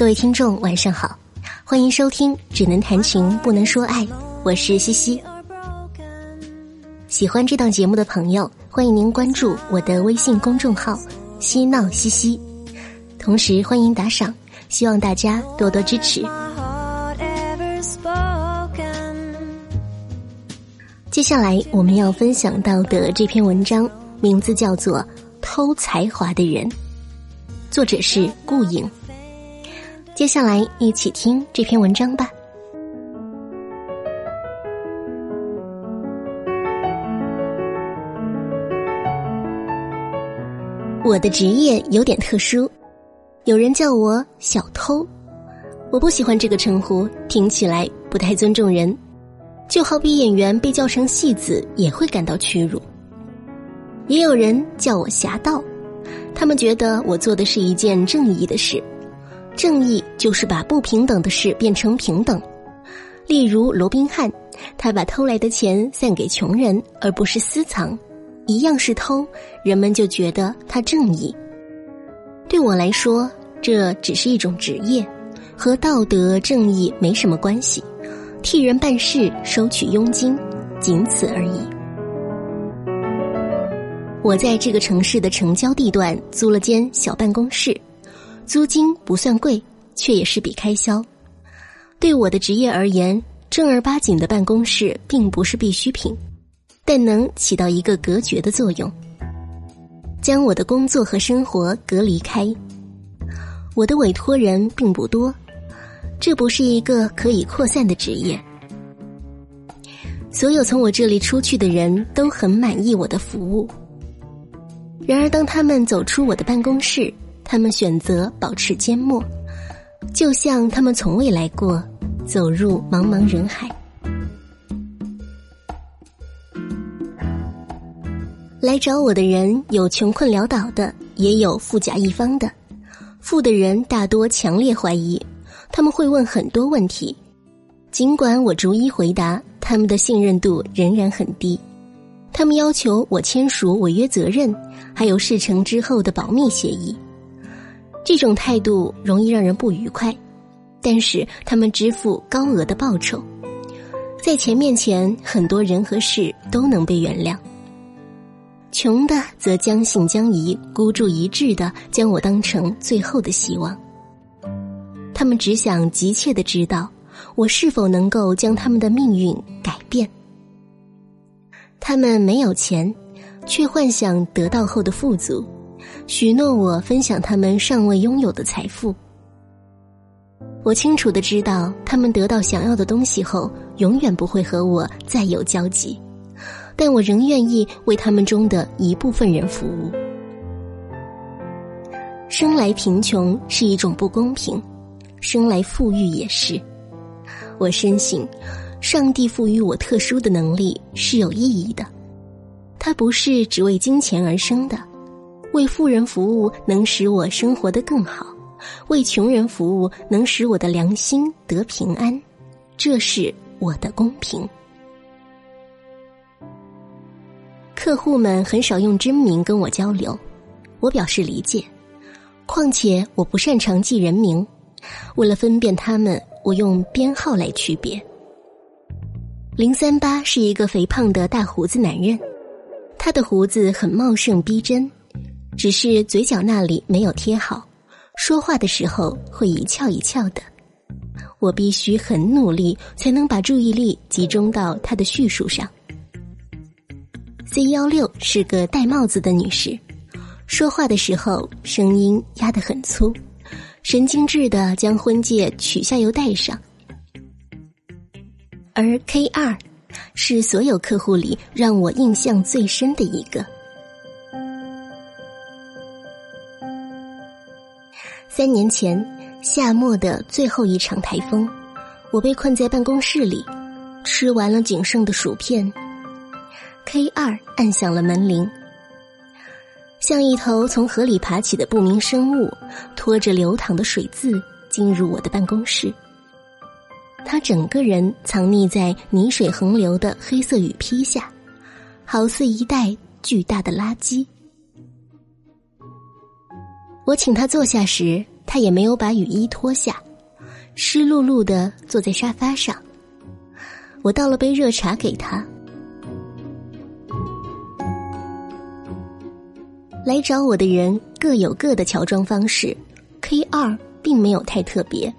各位听众，晚上好，欢迎收听《只能谈情不能说爱》，我是西西。喜欢这档节目的朋友，欢迎您关注我的微信公众号“嬉闹西西”，同时欢迎打赏，希望大家多多支持。接下来我们要分享到的这篇文章，名字叫做《偷才华的人》，作者是顾影。接下来一起听这篇文章吧。我的职业有点特殊，有人叫我“小偷”，我不喜欢这个称呼，听起来不太尊重人。就好比演员被叫成戏子，也会感到屈辱。也有人叫我侠盗，他们觉得我做的是一件正义的事。正义就是把不平等的事变成平等。例如罗宾汉，他把偷来的钱散给穷人，而不是私藏，一样是偷，人们就觉得他正义。对我来说，这只是一种职业，和道德正义没什么关系。替人办事，收取佣金，仅此而已。我在这个城市的城郊地段租了间小办公室，租金不算贵，却也是笔开销。对我的职业而言，正儿八经的办公室并不是必需品，但能起到一个隔绝的作用，将我的工作和生活隔离开。我的委托人并不多。这不是一个可以扩散的职业。所有从我这里出去的人都很满意我的服务。然而，当他们走出我的办公室，他们选择保持缄默，就像他们从未来过，走入茫茫人海。来找我的人有穷困潦倒的，也有富甲一方的。富的人大多强烈怀疑。他们会问很多问题，尽管我逐一回答，他们的信任度仍然很低。他们要求我签署违约责任，还有事成之后的保密协议。这种态度容易让人不愉快，但是他们支付高额的报酬，在钱面前，很多人和事都能被原谅。穷的则将信将疑，孤注一掷的将我当成最后的希望。他们只想急切的知道，我是否能够将他们的命运改变。他们没有钱，却幻想得到后的富足，许诺我分享他们尚未拥有的财富。我清楚的知道，他们得到想要的东西后，永远不会和我再有交集，但我仍愿意为他们中的一部分人服务。生来贫穷是一种不公平。生来富裕也是，我深信，上帝赋予我特殊的能力是有意义的，它不是只为金钱而生的。为富人服务能使我生活的更好，为穷人服务能使我的良心得平安，这是我的公平。客户们很少用真名跟我交流，我表示理解，况且我不擅长记人名。为了分辨他们，我用编号来区别。零三八是一个肥胖的大胡子男人，他的胡子很茂盛逼真，只是嘴角那里没有贴好，说话的时候会一翘一翘的。我必须很努力才能把注意力集中到他的叙述上。C 幺六是个戴帽子的女士，说话的时候声音压得很粗。神经质的将婚戒取下又戴上，而 K 二是所有客户里让我印象最深的一个。三年前夏末的最后一场台风，我被困在办公室里，吃完了仅剩的薯片。K 二按响了门铃。像一头从河里爬起的不明生物，拖着流淌的水渍进入我的办公室。他整个人藏匿在泥水横流的黑色雨披下，好似一袋巨大的垃圾。我请他坐下时，他也没有把雨衣脱下，湿漉漉的坐在沙发上。我倒了杯热茶给他。来找我的人各有各的乔装方式，K 二并没有太特别。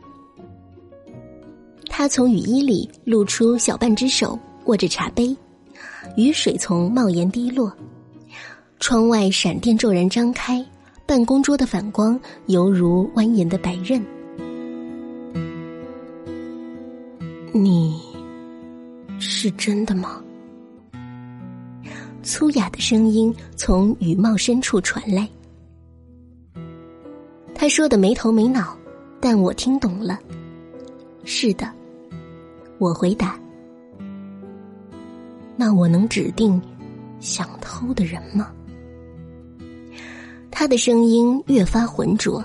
他从雨衣里露出小半只手，握着茶杯，雨水从帽檐滴落，窗外闪电骤然张开，办公桌的反光犹如蜿蜒的白刃。你是真的吗？粗哑的声音从雨帽深处传来。他说的没头没脑，但我听懂了。是的，我回答。那我能指定想偷的人吗？他的声音越发浑浊。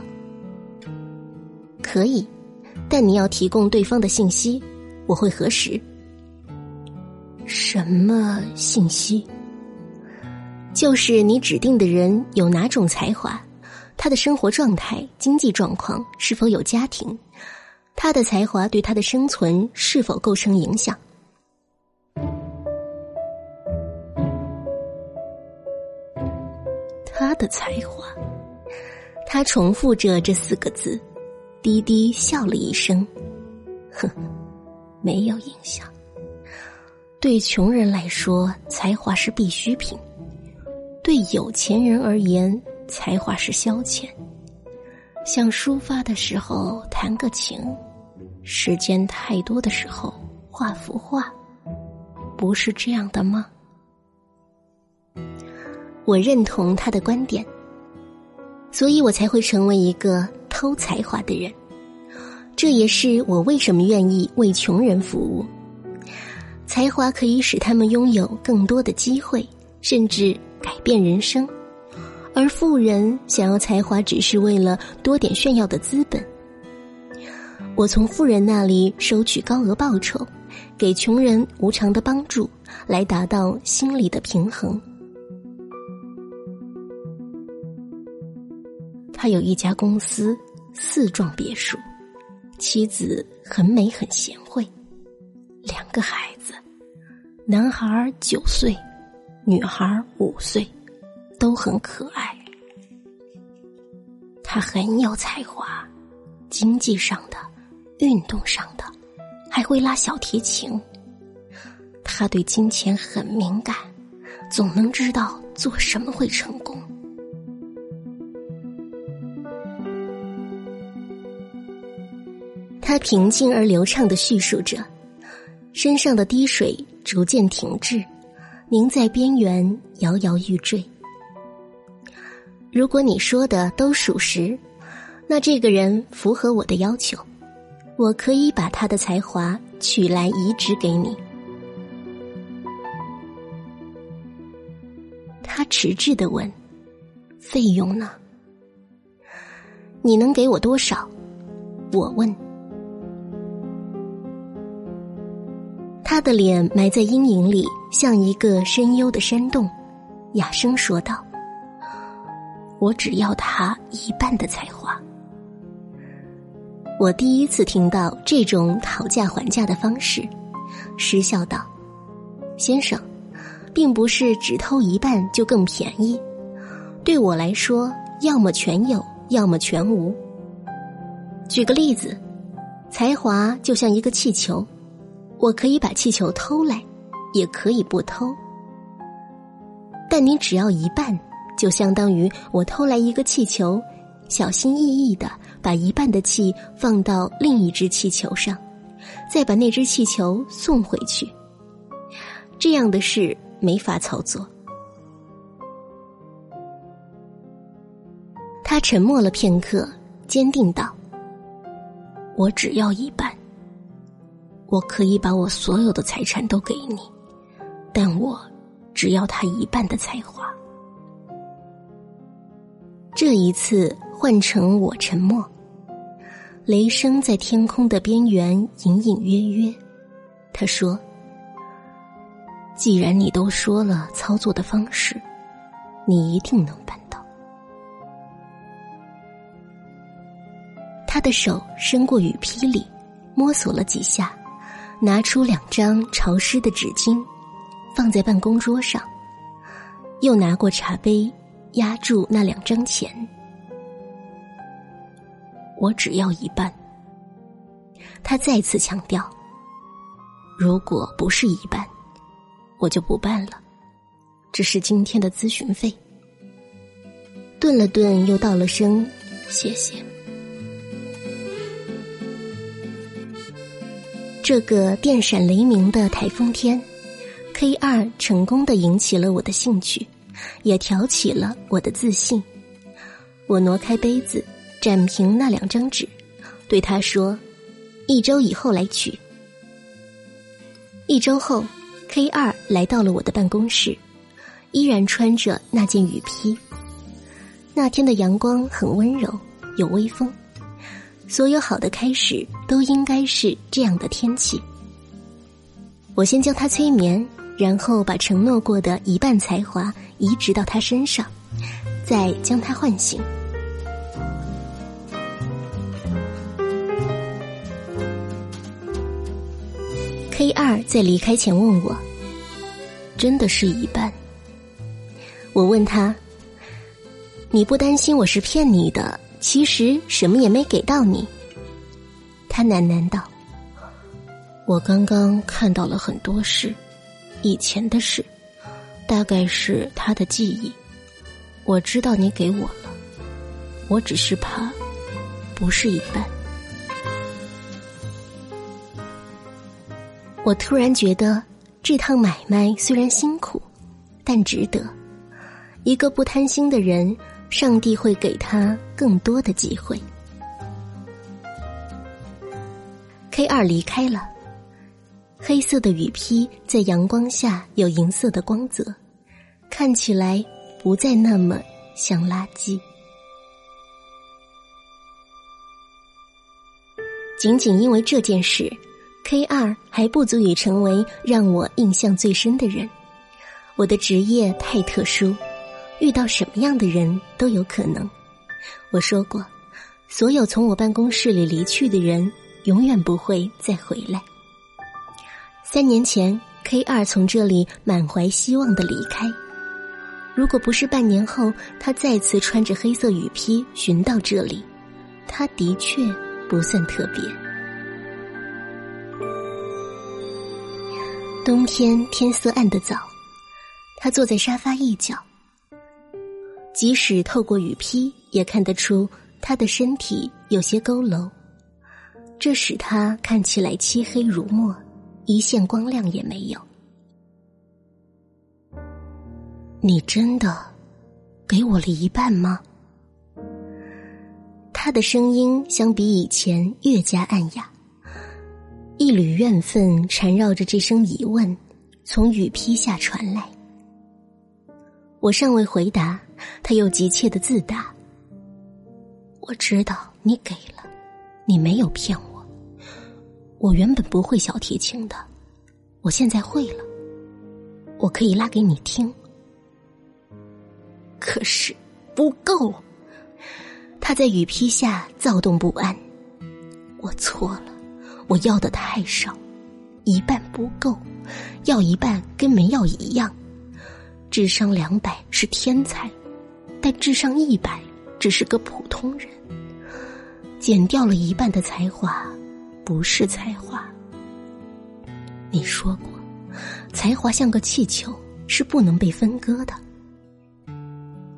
可以，但你要提供对方的信息，我会核实。什么信息？就是你指定的人有哪种才华，他的生活状态、经济状况是否有家庭，他的才华对他的生存是否构成影响？他的才华，他重复着这四个字，低低笑了一声，哼，没有影响。对穷人来说，才华是必需品。对有钱人而言，才华是消遣。想抒发的时候弹个琴，时间太多的时候画幅画，不是这样的吗？我认同他的观点，所以我才会成为一个偷才华的人。这也是我为什么愿意为穷人服务。才华可以使他们拥有更多的机会，甚至。改变人生，而富人想要才华，只是为了多点炫耀的资本。我从富人那里收取高额报酬，给穷人无偿的帮助，来达到心理的平衡。他有一家公司，四幢别墅，妻子很美很贤惠，两个孩子，男孩九岁。女孩五岁，都很可爱。他很有才华，经济上的、运动上的，还会拉小提琴。他对金钱很敏感，总能知道做什么会成功。他平静而流畅的叙述着，身上的滴水逐渐停滞。凝在边缘摇摇欲坠。如果你说的都属实，那这个人符合我的要求，我可以把他的才华取来移植给你。他迟滞的问：“费用呢？你能给我多少？”我问。他的脸埋在阴影里，像一个深幽的山洞，哑声说道：“我只要他一半的才华。”我第一次听到这种讨价还价的方式，失笑道：“先生，并不是只偷一半就更便宜。对我来说，要么全有，要么全无。举个例子，才华就像一个气球。”我可以把气球偷来，也可以不偷。但你只要一半，就相当于我偷来一个气球，小心翼翼的把一半的气放到另一只气球上，再把那只气球送回去。这样的事没法操作。他沉默了片刻，坚定道：“我只要一半。”我可以把我所有的财产都给你，但我只要他一半的才华。这一次换成我沉默，雷声在天空的边缘隐隐约约。他说：“既然你都说了操作的方式，你一定能办到。”他的手伸过雨披里，摸索了几下，拿出两张潮湿的纸巾，放在办公桌上，又拿过茶杯，压住那两张钱。我只要一半。他再次强调：“如果不是一半，我就不办了，这是今天的咨询费。”顿了顿，又道了声“谢谢”。这个电闪雷鸣的台风天，K 二成功的引起了我的兴趣，也挑起了我的自信。我挪开杯子，展平那两张纸，对他说：“一周以后来取。”一周后，K 二来到了我的办公室，依然穿着那件雨披。那天的阳光很温柔，有微风。所有好的开始都应该是这样的天气。我先将他催眠，然后把承诺过的一半才华移植到他身上，再将他唤醒。K 二在离开前问我：“真的是一半？”我问他：“你不担心我是骗你的？”其实什么也没给到你。他喃喃道：“我刚刚看到了很多事，以前的事，大概是他的记忆。我知道你给我了，我只是怕不是一半。”我突然觉得这趟买卖虽然辛苦，但值得。一个不贪心的人。上帝会给他更多的机会。K 二离开了，黑色的雨披在阳光下有银色的光泽，看起来不再那么像垃圾。仅仅因为这件事，K 二还不足以成为让我印象最深的人。我的职业太特殊。遇到什么样的人都有可能。我说过，所有从我办公室里离去的人，永远不会再回来。三年前，K 二从这里满怀希望的离开。如果不是半年后他再次穿着黑色雨披寻到这里，他的确不算特别。冬天天色暗得早，他坐在沙发一角。即使透过雨披，也看得出他的身体有些佝偻，这使他看起来漆黑如墨，一线光亮也没有。你真的给我了一半吗？他的声音相比以前越加暗哑，一缕怨愤缠绕着这声疑问，从雨披下传来。我尚未回答。他又急切的自答：“我知道你给了，你没有骗我。我原本不会小提琴的，我现在会了。我可以拉给你听。可是不够。”他在雨披下躁动不安。我错了，我要的太少，一半不够，要一半跟没要一样。智商两百是天才。但智商一百，只是个普通人。减掉了一半的才华，不是才华。你说过，才华像个气球，是不能被分割的。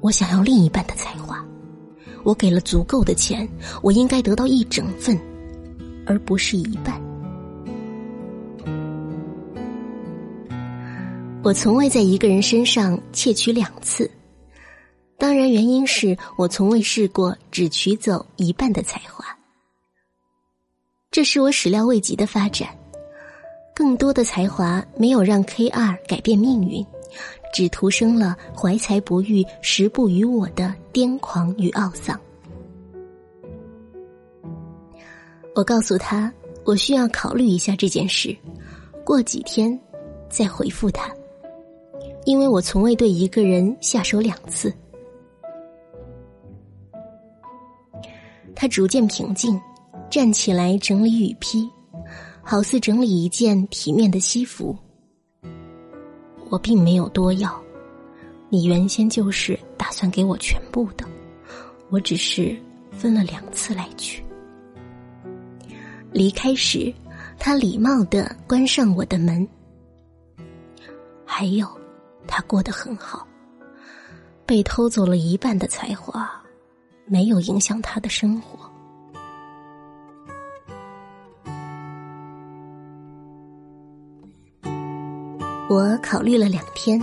我想要另一半的才华，我给了足够的钱，我应该得到一整份，而不是一半。我从未在一个人身上窃取两次。当然，原因是我从未试过只取走一半的才华，这是我始料未及的发展。更多的才华没有让 K 二改变命运，只徒生了怀才不遇、时不与我的癫狂与懊丧。我告诉他，我需要考虑一下这件事，过几天再回复他，因为我从未对一个人下手两次。他逐渐平静，站起来整理雨披，好似整理一件体面的西服。我并没有多要，你原先就是打算给我全部的，我只是分了两次来取。离开时，他礼貌的关上我的门。还有，他过得很好，被偷走了一半的才华，没有影响他的生活。我考虑了两天，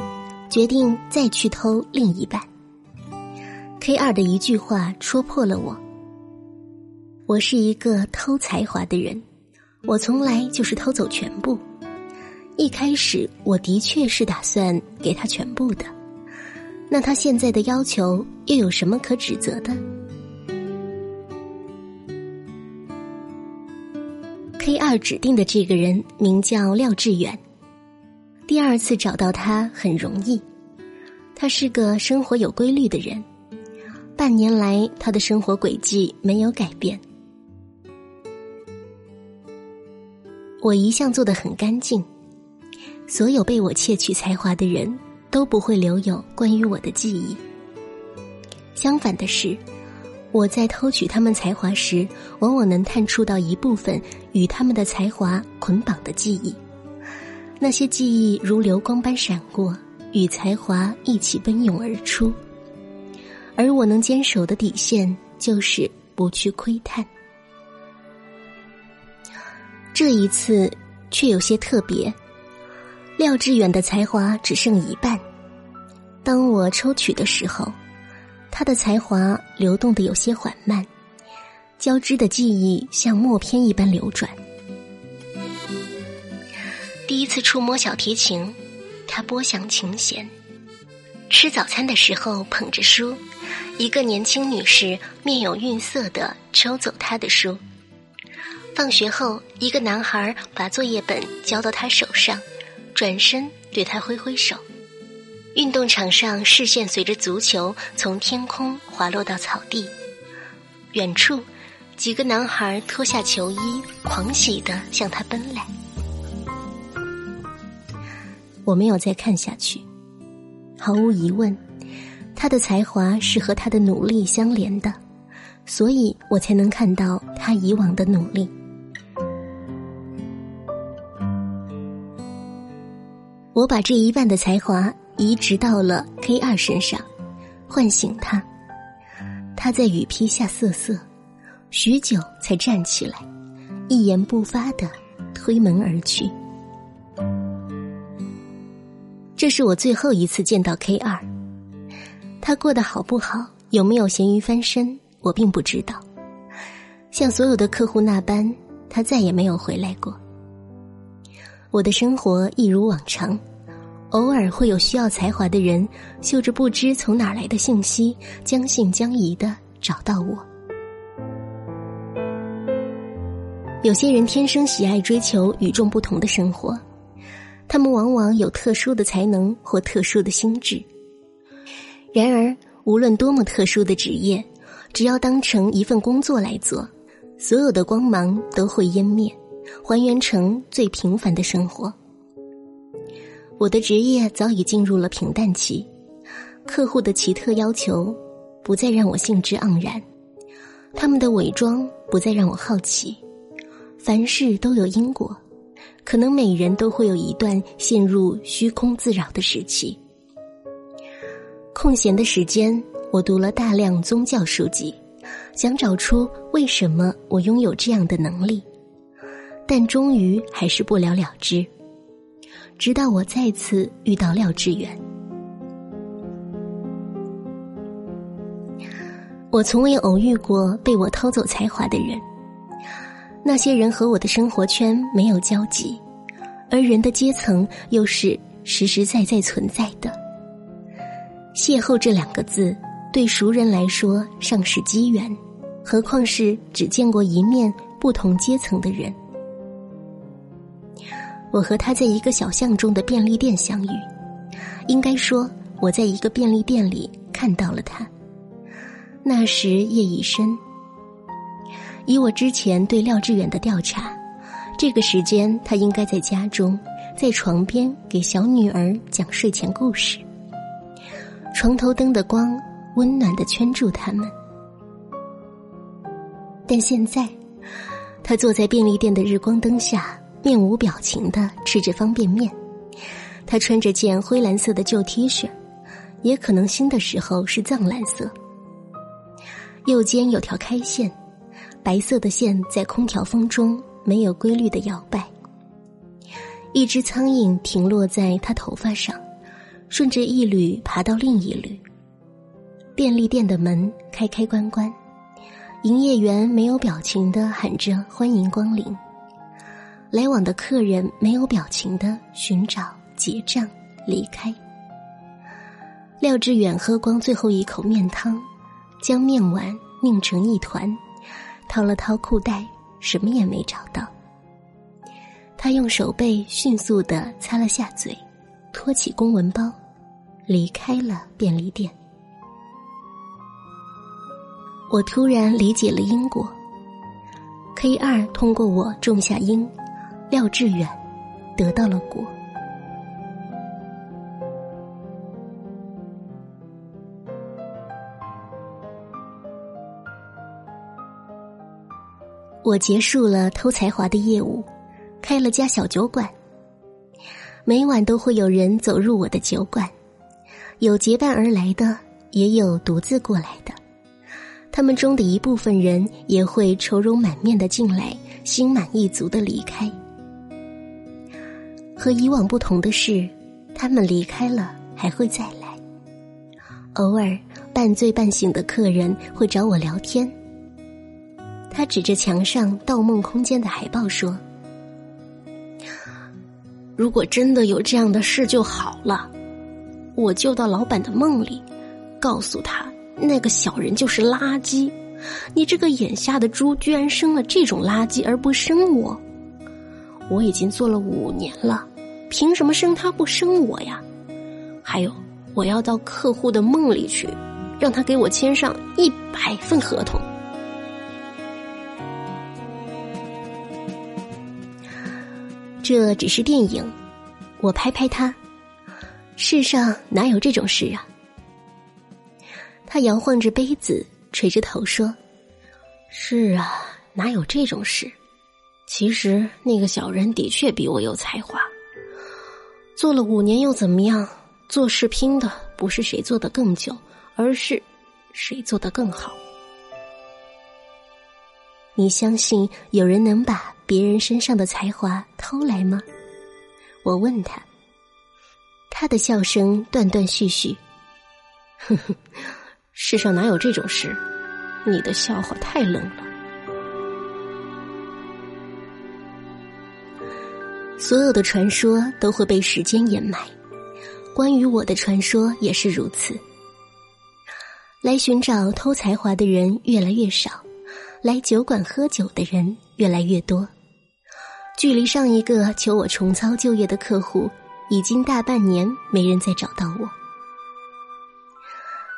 决定再去偷另一半。K 二的一句话戳破了我。我是一个偷才华的人，我从来就是偷走全部。一开始我的确是打算给他全部的，那他现在的要求又有什么可指责的？K 二指定的这个人名叫廖志远。第二次找到他很容易，他是个生活有规律的人。半年来，他的生活轨迹没有改变。我一向做的很干净，所有被我窃取才华的人都不会留有关于我的记忆。相反的是，我在偷取他们才华时，往往能探出到一部分与他们的才华捆绑的记忆。那些记忆如流光般闪过，与才华一起奔涌而出，而我能坚守的底线就是不去窥探。这一次却有些特别，廖志远的才华只剩一半。当我抽取的时候，他的才华流动的有些缓慢，交织的记忆像默片一般流转。第一次触摸小提琴，他拨响琴弦。吃早餐的时候捧着书，一个年轻女士面有愠色的抽走他的书。放学后，一个男孩把作业本交到他手上，转身对他挥挥手。运动场上，视线随着足球从天空滑落到草地，远处，几个男孩脱下球衣，狂喜的向他奔来。我没有再看下去。毫无疑问，他的才华是和他的努力相连的，所以我才能看到他以往的努力。我把这一半的才华移植到了 K 二身上，唤醒他。他在雨披下瑟瑟，许久才站起来，一言不发的推门而去。这是我最后一次见到 K 二，他过得好不好，有没有咸鱼翻身，我并不知道。像所有的客户那般，他再也没有回来过。我的生活一如往常，偶尔会有需要才华的人，嗅着不知从哪来的信息，将信将疑的找到我。有些人天生喜爱追求与众不同的生活。他们往往有特殊的才能或特殊的心智。然而，无论多么特殊的职业，只要当成一份工作来做，所有的光芒都会湮灭，还原成最平凡的生活。我的职业早已进入了平淡期，客户的奇特要求不再让我兴致盎然，他们的伪装不再让我好奇。凡事都有因果。可能每人都会有一段陷入虚空自扰的时期。空闲的时间，我读了大量宗教书籍，想找出为什么我拥有这样的能力，但终于还是不了了之。直到我再次遇到廖志远，我从未偶遇过被我偷走才华的人。那些人和我的生活圈没有交集，而人的阶层又是实实在在存在的。邂逅这两个字，对熟人来说尚是机缘，何况是只见过一面、不同阶层的人。我和他在一个小巷中的便利店相遇，应该说我在一个便利店里看到了他。那时夜已深。以我之前对廖志远的调查，这个时间他应该在家中，在床边给小女儿讲睡前故事。床头灯的光温暖的圈住他们，但现在，他坐在便利店的日光灯下，面无表情的吃着方便面。他穿着件灰蓝色的旧 T 恤，也可能新的时候是藏蓝色。右肩有条开线，白色的线在空调风中没有规律的摇摆。一只苍蝇停落在他头发上，顺着一缕爬到另一缕。便利店的门开开关关，营业员没有表情的喊着“欢迎光临”，来往的客人没有表情的寻找。结账，离开。廖志远喝光最后一口面汤，将面碗拧成一团，掏了掏裤袋，什么也没找到。他用手背迅速的擦了下嘴，托起公文包，离开了便利店。我突然理解了因果。K 二通过我种下因，廖志远得到了果。我结束了偷才华的业务，开了家小酒馆。每晚都会有人走入我的酒馆，有结伴而来的，也有独自过来的。他们中的一部分人也会愁容满面的进来，心满意足的离开。和以往不同的是，他们离开了还会再来。偶尔半醉半醒的客人会找我聊天。他指着墙上《盗梦空间》的海报说：“如果真的有这样的事就好了，我就到老板的梦里，告诉他那个小人就是垃圾。你这个眼下的猪居然生了这种垃圾而不生我，我已经做了五年了，凭什么生他不生我呀？还有，我要到客户的梦里去，让他给我签上一百份合同。”这只是电影，我拍拍他，世上哪有这种事啊？他摇晃着杯子，垂着头说：“是啊，哪有这种事？其实那个小人的确比我有才华，做了五年又怎么样？做事拼的不是谁做的更久，而是谁做的更好。你相信有人能把？”别人身上的才华偷来吗？我问他。他的笑声断断续续。哼哼，世上哪有这种事？你的笑话太冷了。所有的传说都会被时间掩埋，关于我的传说也是如此。来寻找偷才华的人越来越少，来酒馆喝酒的人越来越多。距离上一个求我重操旧业的客户，已经大半年没人再找到我。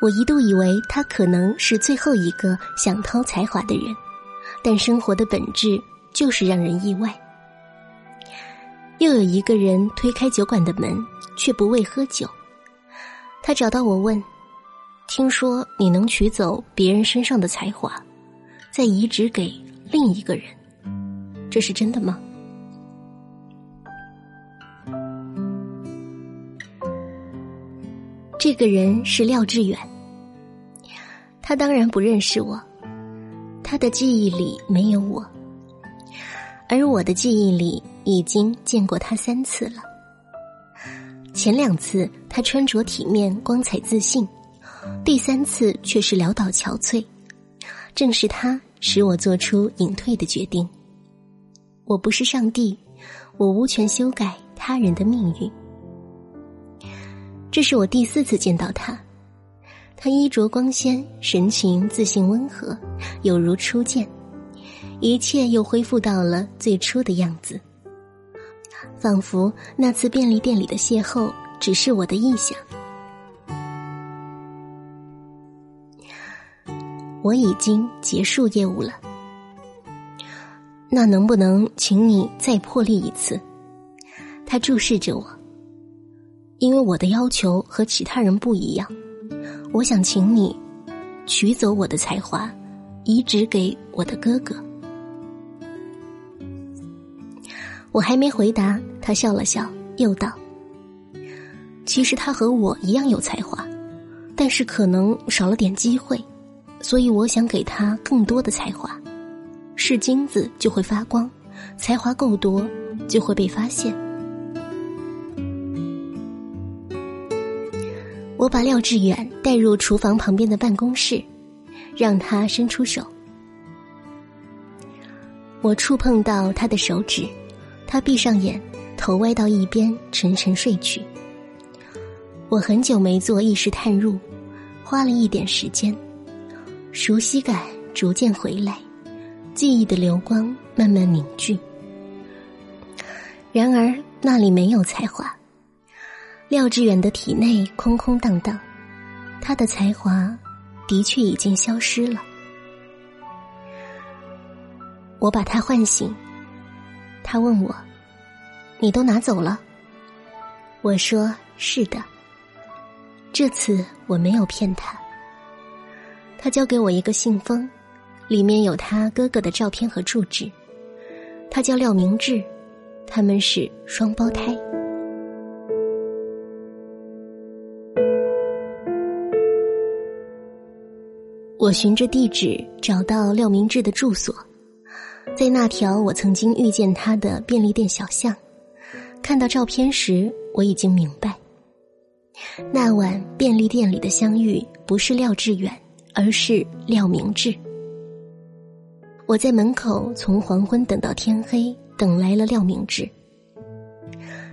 我一度以为他可能是最后一个想偷才华的人，但生活的本质就是让人意外。又有一个人推开酒馆的门，却不为喝酒。他找到我问：“听说你能取走别人身上的才华，再移植给另一个人，这是真的吗？”这个人是廖志远，他当然不认识我，他的记忆里没有我，而我的记忆里已经见过他三次了。前两次他穿着体面、光彩自信，第三次却是潦倒憔悴。正是他使我做出隐退的决定。我不是上帝，我无权修改他人的命运。这是我第四次见到他，他衣着光鲜，神情自信温和，有如初见，一切又恢复到了最初的样子，仿佛那次便利店里的邂逅只是我的臆想。我已经结束业务了，那能不能请你再破例一次？他注视着我，因为我的要求和其他人不一样，我想请你取走我的才华，移植给我的哥哥。我还没回答，他笑了笑，又道：“其实他和我一样有才华，但是可能少了点机会，所以我想给他更多的才华。”是金子就会发光，才华够多就会被发现。我把廖志远带入厨房旁边的办公室，让他伸出手。我触碰到他的手指，他闭上眼，头歪到一边，沉沉睡去。我很久没做意识探入，花了一点时间，熟悉感逐渐回来。记忆的流光慢慢凝聚，然而那里没有才华。廖志远的体内空空荡荡，他的才华的确已经消失了。我把他唤醒，他问我：“你都拿走了？”我说：“是的。”这次我没有骗他。他交给我一个信封。里面有他哥哥的照片和住址，他叫廖明志，他们是双胞胎。我循着地址找到廖明志的住所，在那条我曾经遇见他的便利店小巷，看到照片时，我已经明白，那晚便利店里的相遇不是廖志远，而是廖明志。我在门口从黄昏等到天黑，等来了廖明志。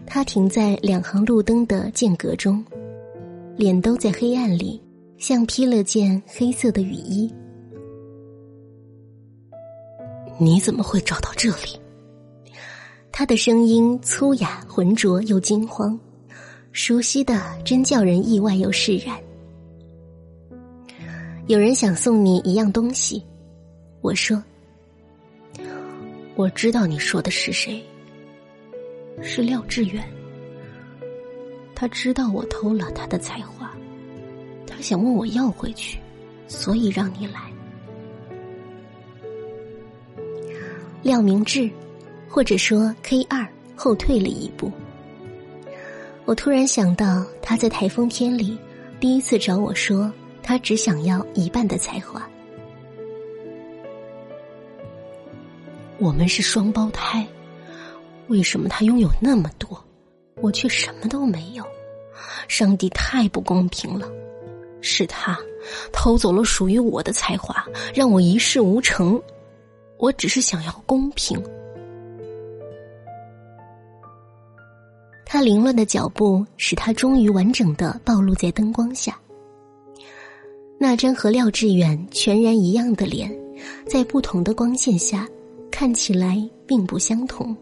他停在两行路灯的间隔中，脸都在黑暗里，像披了件黑色的雨衣。你怎么会找到这里？他的声音粗哑、浑浊又惊慌，熟悉的真叫人意外又释然。有人想送你一样东西，我说。我知道你说的是谁，是廖志远。他知道我偷了他的才华，他想问我要回去，所以让你来。廖明志，或者说 K 二后退了一步。我突然想到他在台风天里第一次找我说，他只想要一半的才华。我们是双胞胎，为什么他拥有那么多，我却什么都没有？上帝太不公平了！是他偷走了属于我的才华，让我一事无成。我只是想要公平。他凌乱的脚步使他终于完整的暴露在灯光下。那张和廖志远全然一样的脸，在不同的光线下。看起来并不相同。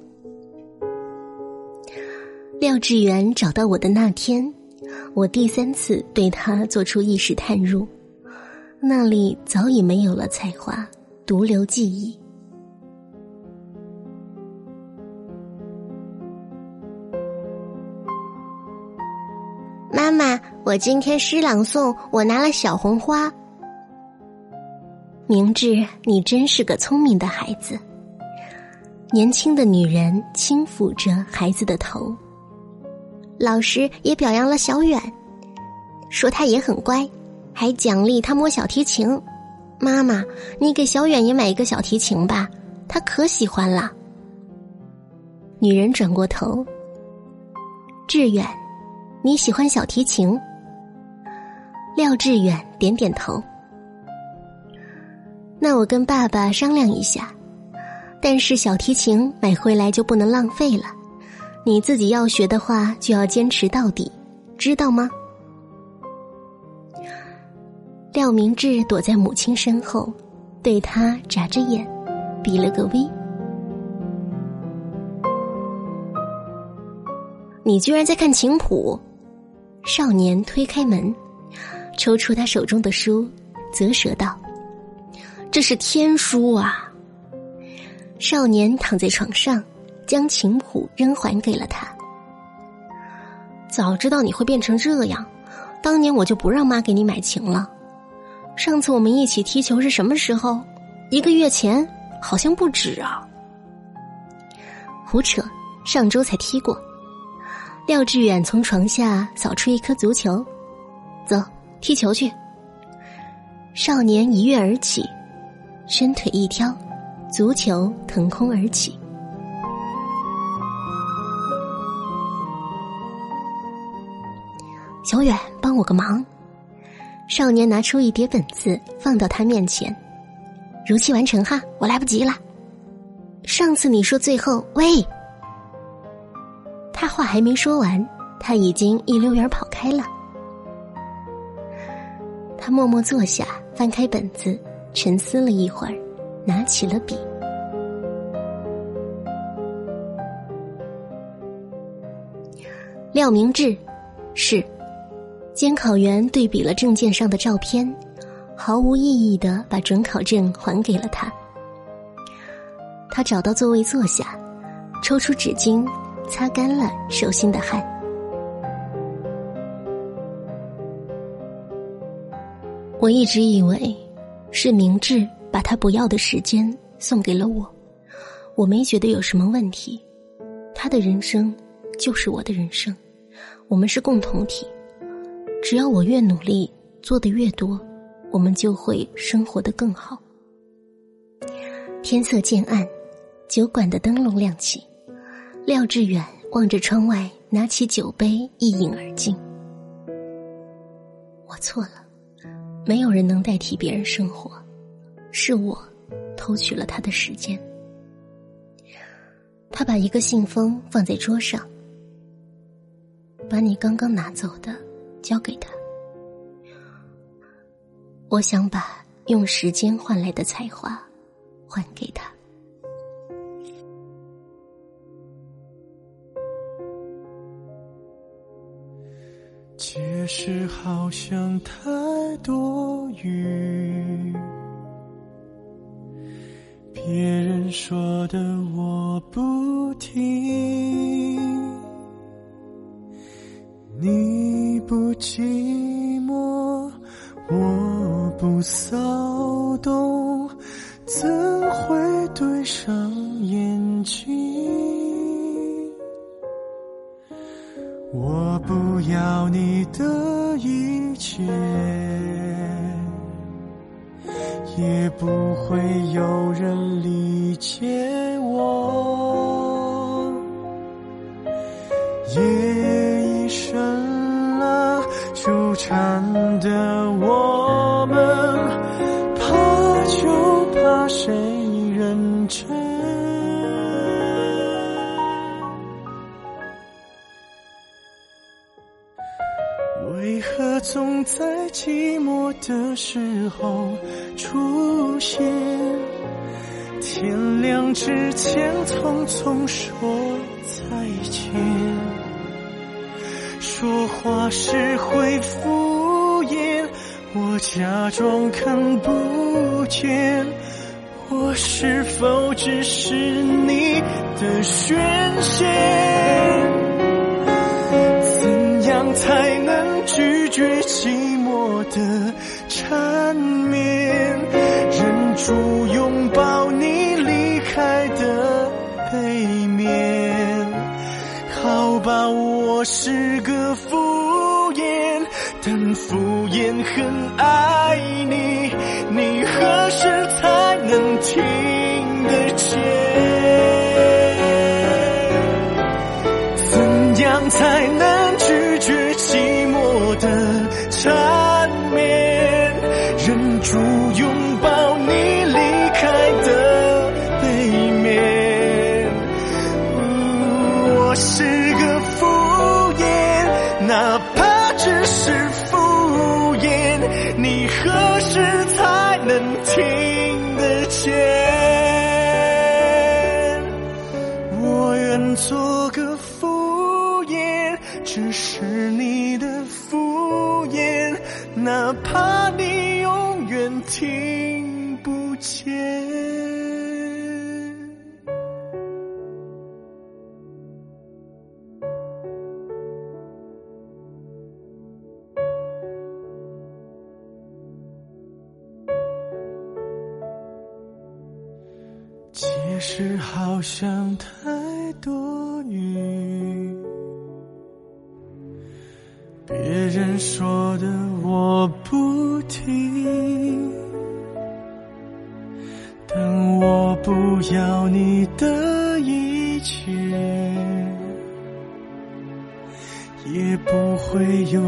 廖志远找到我的那天，我第三次对他做出意识探入，那里早已没有了才华，独留记忆。我今天诗朗诵，我拿了小红花。明智，你真是个聪明的孩子。年轻的女人轻抚着孩子的头。老师也表扬了小远，说他也很乖，还奖励他摸小提琴。妈妈，你给小远也买一个小提琴吧，他可喜欢了。女人转过头，志远，你喜欢小提琴？廖志远点点头。那我跟爸爸商量一下。但是小提琴买回来就不能浪费了，你自己要学的话就要坚持到底，知道吗？廖明志躲在母亲身后，对他眨着眼，比了个 V。你居然在看琴谱？少年推开门，抽出他手中的书，啧舌道：“这是天书啊！”少年躺在床上，将琴谱扔还给了他。早知道你会变成这样，当年我就不让妈给你买琴了。上次我们一起踢球是什么时候？一个月前，好像不止啊。胡扯，上周才踢过。廖志远从床下扫出一颗足球，走，踢球去。少年一跃而起，伸腿一挑，足球腾空而起。小远，帮我个忙。少年拿出一叠本子，放到他面前，如期完成哈，我来不及了。上次你说最后喂，他话还没说完，他已经一溜烟跑开了。他默默坐下，翻开本子，沉思了一会儿，拿起了笔。廖明志，是。监考员对比了证件上的照片，毫无意义的把准考证还给了他。他找到座位坐下，抽出纸巾擦干了手心的汗。我一直以为是明智把他不要的时间送给了我，我没觉得有什么问题。他的人生就是我的人生，我们是共同体。只要我越努力，做的越多，我们就会生活的更好。天色渐暗，酒馆的灯笼亮起，廖志远望着窗外，拿起酒杯一饮而尽。我错了，没有人能代替别人生活，是我偷取了他的时间。他把一个信封放在桌上，把你刚刚拿走的。交给他，我想把用时间换来的才华还给他。解释好像太多余，别人说的我不听，你。不寂寞，我不骚动，怎会对上眼睛？我不要你的一切，也不会有人理解。的时候出现？天亮之前匆匆说再见。说话时会敷衍，我假装看不见。我是否只是你的宣泄？怎样才能拒绝寂寞的缠绵？忍住拥抱你离开的背面。好吧，我是个敷衍。但敷衍很爱是好像太多余。别人说的我不听，但我不要你的一切，也不会有